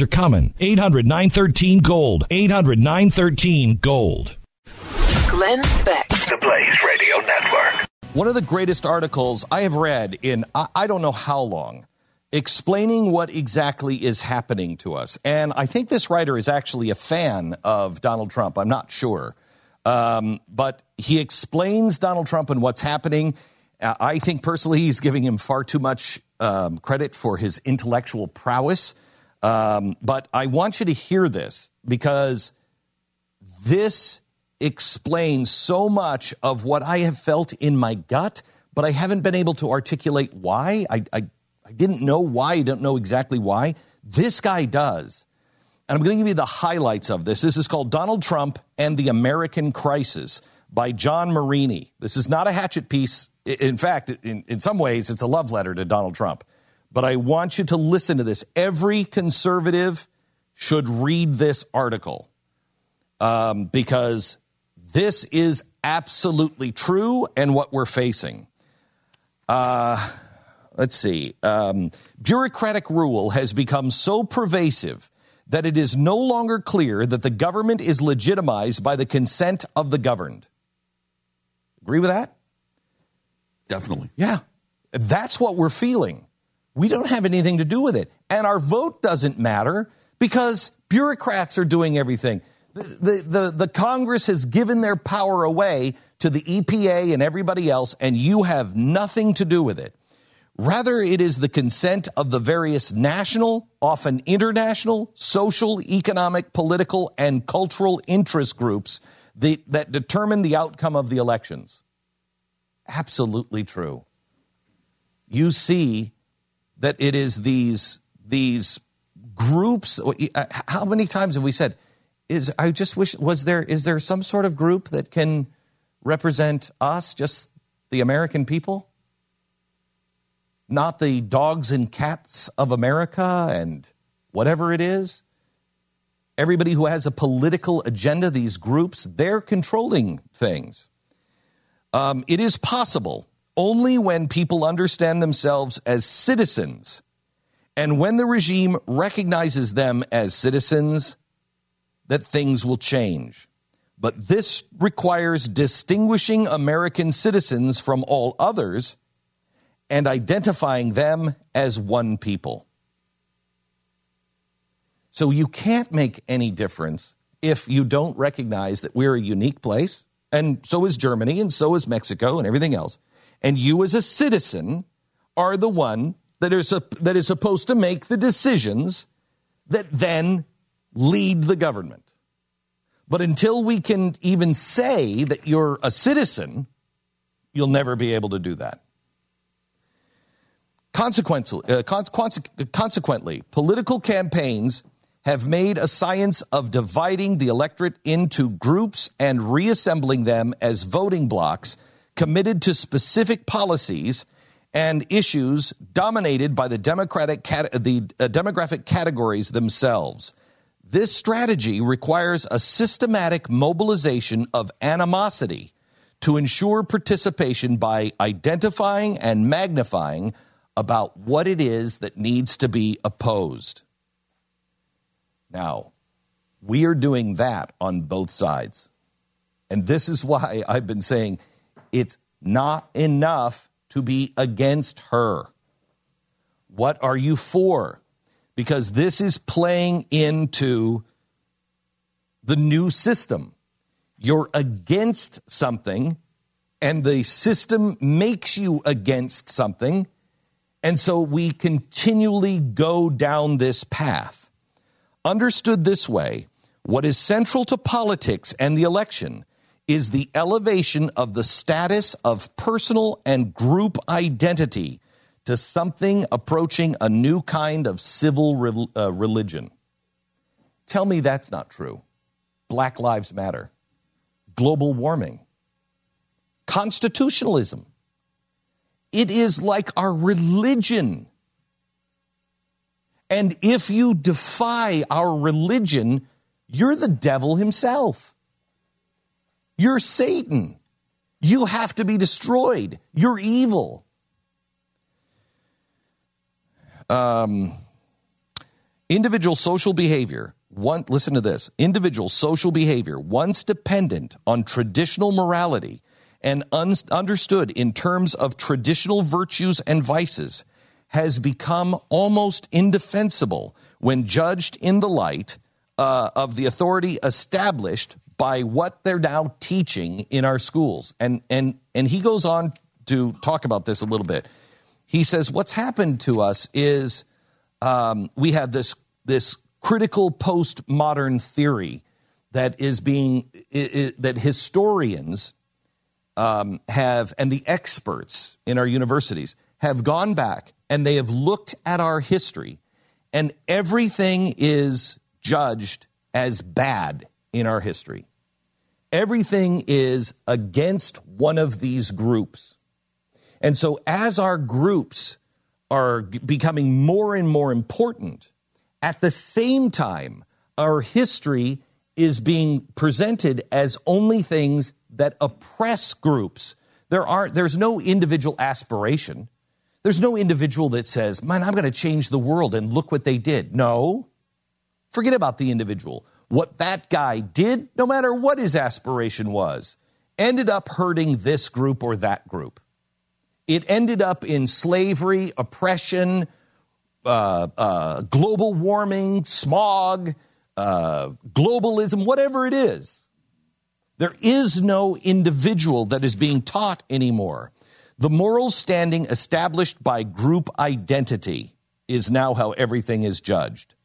are coming. 800 913 Gold. 800 913 Gold. Glenn Beck. The Blaze Radio Network. One of the greatest articles I have read in I, I don't know how long explaining what exactly is happening to us. And I think this writer is actually a fan of Donald Trump. I'm not sure. Um, but he explains Donald Trump and what's happening. Uh, I think personally he's giving him far too much um, credit for his intellectual prowess. Um, but I want you to hear this because this explains so much of what I have felt in my gut, but I haven't been able to articulate why. I, I, I didn't know why. I don't know exactly why. This guy does. And I'm going to give you the highlights of this. This is called Donald Trump and the American Crisis by John Marini. This is not a hatchet piece. In fact, in, in some ways, it's a love letter to Donald Trump. But I want you to listen to this. Every conservative should read this article um, because this is absolutely true and what we're facing. Uh, let's see. Um, bureaucratic rule has become so pervasive that it is no longer clear that the government is legitimized by the consent of the governed. Agree with that? Definitely. Yeah. That's what we're feeling. We don't have anything to do with it. And our vote doesn't matter because bureaucrats are doing everything. The, the, the, the, Congress has given their power away to the EPA and everybody else, and you have nothing to do with it. Rather, it is the consent of the various national, often international, social, economic, political, and cultural interest groups that, that determine the outcome of the elections. Absolutely true. You see that it is these these groups. Uh, how many times have we said? Is I just wish was there is there some sort of group that can represent us, just the American people, not the dogs and cats of America and whatever it is. Everybody who has a political agenda, these groups, they're controlling things. Um, it is possible only when people understand themselves as citizens and when the regime recognizes them as citizens that things will change. But this requires distinguishing American citizens from all others and identifying them as one people. So you can't make any difference if you don't recognize that we're a unique place, and so is Germany, and so is Mexico, and everything else and you as a citizen are the one that is, that is supposed to make the decisions that then lead the government. But until we can even say that you're a citizen, you'll never be able to do that. Consequently, uh, consequently, political campaigns have made a science of dividing the electorate into groups and reassembling them as voting blocs committed to specific policies and issues dominated by the democratic the uh, demographic categories themselves. This strategy requires a systematic mobilization of animosity to ensure participation by identifying and magnifying about what it is that needs to be opposed. Now, we are doing that on both sides. And this is why I've been saying it's not enough to be against her. What are you for? Because this is playing into the new system. You're against something, and the system makes you against something. And so we continually go down this path. Understood this way, what is central to politics and the election is the elevation of the status of personal and group identity to something approaching a new kind of civil re- uh, religion. Tell me that's not true. Black Lives Matter, global warming, constitutionalism. It is like our religion. And if you defy our religion, you're the devil himself. You're Satan. You have to be destroyed. You're evil. Um, individual social behavior. One, listen to this. Individual social behavior, once dependent on traditional morality and un- understood in terms of traditional virtues and vices, has become almost indefensible when judged in the light uh, of the authority established by what they're now teaching in our schools. And, and, and he goes on to talk about this a little bit. He says, What's happened to us is um, we have this, this critical postmodern theory that is being, that historians um, have, and the experts in our universities have gone back and they have looked at our history, and everything is judged as bad in our history. Everything is against one of these groups. And so, as our groups are becoming more and more important, at the same time, our history is being presented as only things that oppress groups. There aren't, there's no individual aspiration. There's no individual that says, "Man, I'm going to change the world and look what they did." No. Forget about the individual. What that guy did, no matter what his aspiration was, ended up hurting this group or that group. It ended up in slavery, oppression, uh, uh, global warming, smog, uh, globalism, whatever it is. There is no individual that is being taught anymore. The moral standing established by group identity is now how everything is judged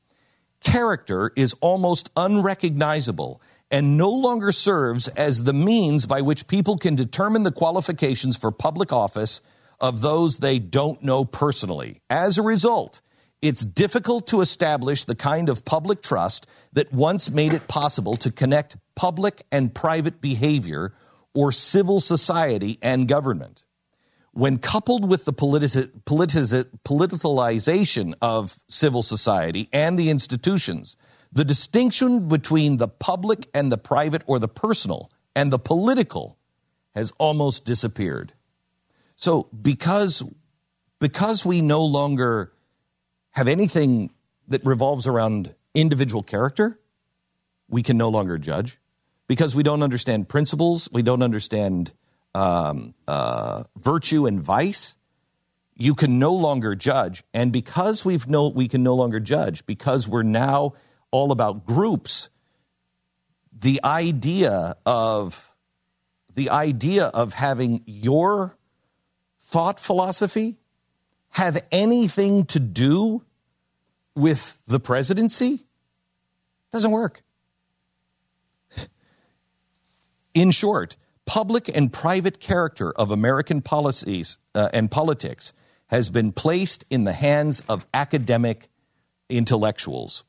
character is almost unrecognizable and no longer serves as the means by which people can determine the qualifications for public office of those they don't know personally. As a result, it's difficult to establish the kind of public trust that once made it possible to connect public and private behavior or civil society and government when coupled with the politic, politicalization of civil society and the institutions, the distinction between the public and the private or the personal and the political has almost disappeared. So because because we no longer have anything that revolves around individual character, we can no longer judge. Because we don't understand principles, we don't understand um, uh, virtue and vice, you can no longer judge. And because we've no, we can no longer judge, because we're now all about groups, the idea of the idea of having your thought philosophy have anything to do with the presidency doesn't work. In short, public and private character of American policies uh, and politics has been placed in the hands of academic intellectuals.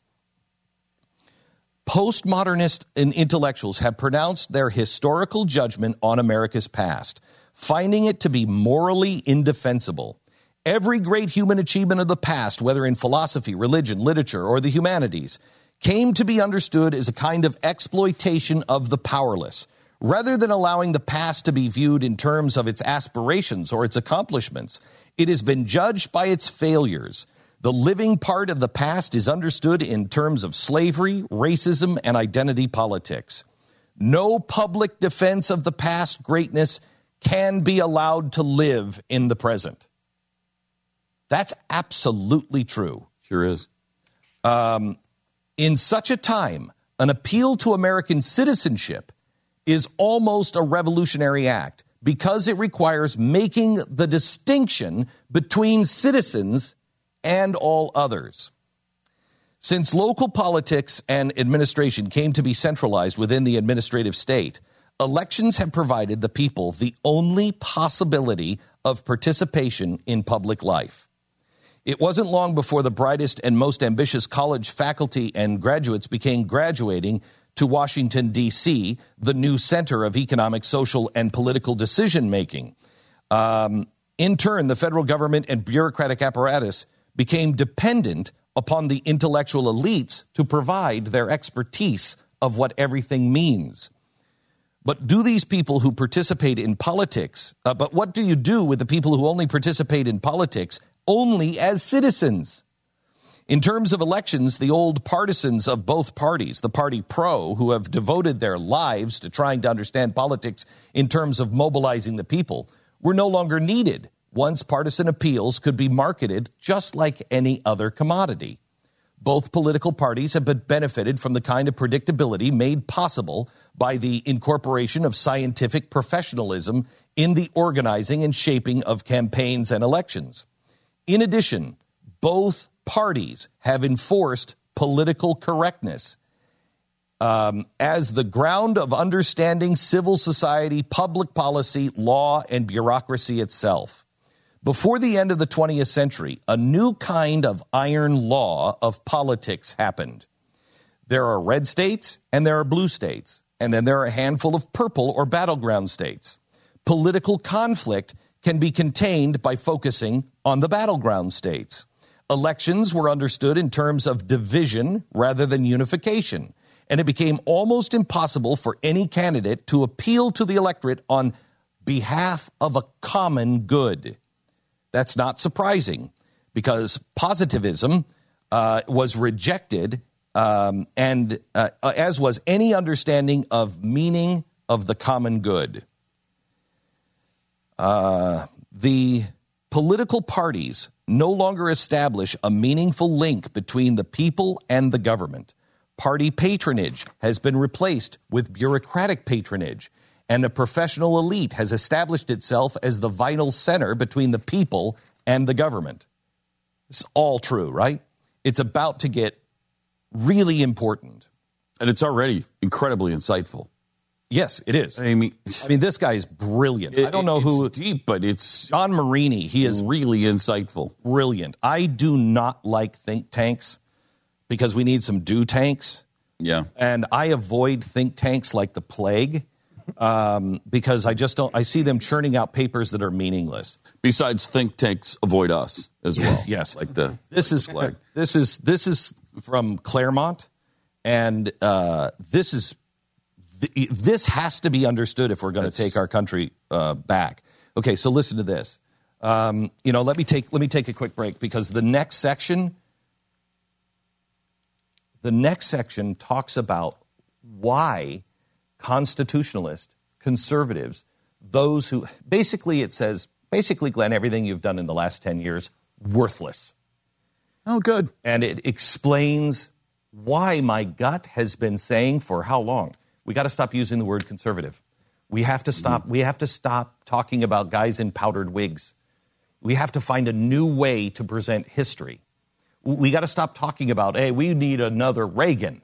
Postmodernist intellectuals have pronounced their historical judgment on America's past, finding it to be morally indefensible. Every great human achievement of the past, whether in philosophy, religion, literature, or the humanities, came to be understood as a kind of exploitation of the powerless Rather than allowing the past to be viewed in terms of its aspirations or its accomplishments, it has been judged by its failures. The living part of the past is understood in terms of slavery, racism, and identity politics. No public defense of the past greatness can be allowed to live in the present. That's absolutely true. Sure is. Um, in such a time, an appeal to American citizenship is almost a revolutionary act because it requires making the distinction between citizens and all others. Since local politics and administration came to be centralized within the administrative state, elections have provided the people the only possibility of participation in public life. It wasn't long before the brightest and most ambitious college faculty and graduates became graduating to Washington, D.C., the new center of economic, social, and political decision making. Um, in turn, the federal government and bureaucratic apparatus became dependent upon the intellectual elites to provide their expertise of what everything means. But do these people who participate in politics, uh, but what do you do with the people who only participate in politics only as citizens? In terms of elections, the old partisans of both parties, the party pro, who have devoted their lives to trying to understand politics in terms of mobilizing the people, were no longer needed once partisan appeals could be marketed just like any other commodity. Both political parties have been benefited from the kind of predictability made possible by the incorporation of scientific professionalism in the organizing and shaping of campaigns and elections. In addition, both parties have enforced political correctness um, as the ground of understanding civil society, public policy, law, and bureaucracy itself. Before the end of the 20th century, a new kind of iron law of politics happened. There are red states and there are blue states, and then there are a handful of purple or battleground states. Political conflict can be contained by focusing on the battleground states. Elections were understood in terms of division rather than unification, and it became almost impossible for any candidate to appeal to the electorate on behalf of a common good. That's not surprising because positivism uh, was rejected, um, and uh, as was any understanding of meaning of the common good. Uh, the political parties no longer establish a meaningful link between the people and the government. Party patronage has been replaced with bureaucratic patronage, and a professional elite has established itself as the vital center between the people and the government. It's all true, right? It's about to get really important. And it's already incredibly insightful. Yes, it is. I mean, I mean, this guy is brilliant. it- I don't know it's who. deep, but it's John Marini. He is really insightful. brilliant. I do not like think tanks because we need some do tanks, Yeah. and I avoid think tanks like the plague um, because I just don't. I see them churning out papers that are meaningless. Besides, think tanks avoid us as well. Yes. like the This is flag. this is this is from Claremont, and uh, this is th- this has to be understood if we're going to take our country uh, back. Okay, so listen to this. Um, you know, let me take let me take a quick break because the next section, the next section talks about why constitutionalists, conservatives, those who basically it says basically, Glenn, everything you've done in the last ten years worthless Oh, good. and it explains why my gut has been saying for how long we got to stop using the word conservative. We have to stop. We have to stop talking about guys in powdered wigs. We have to find a new way to present history. We got to stop talking about, hey, we need another Reagan,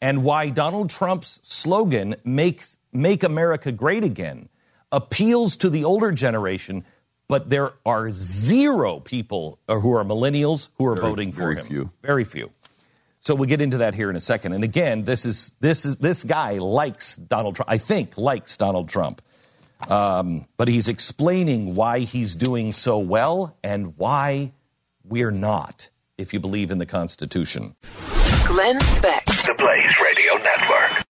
and why Donald Trump's slogan "Make Make America Great Again" appeals to the older generation, but there are zero people uh, who are millennials who are Very- voting for very him. few. Very few. So we'll get into that here in a second. And again, this is this is this guy likes Donald Trump. I think likes Donald Trump, um, but he's explaining why he's doing so well and why we're not. If you believe in the Constitution. Glenn Beck. The Blaze Radio Network.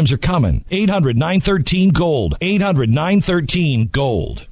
times are coming. 800 913 Gold. 800 913 Gold.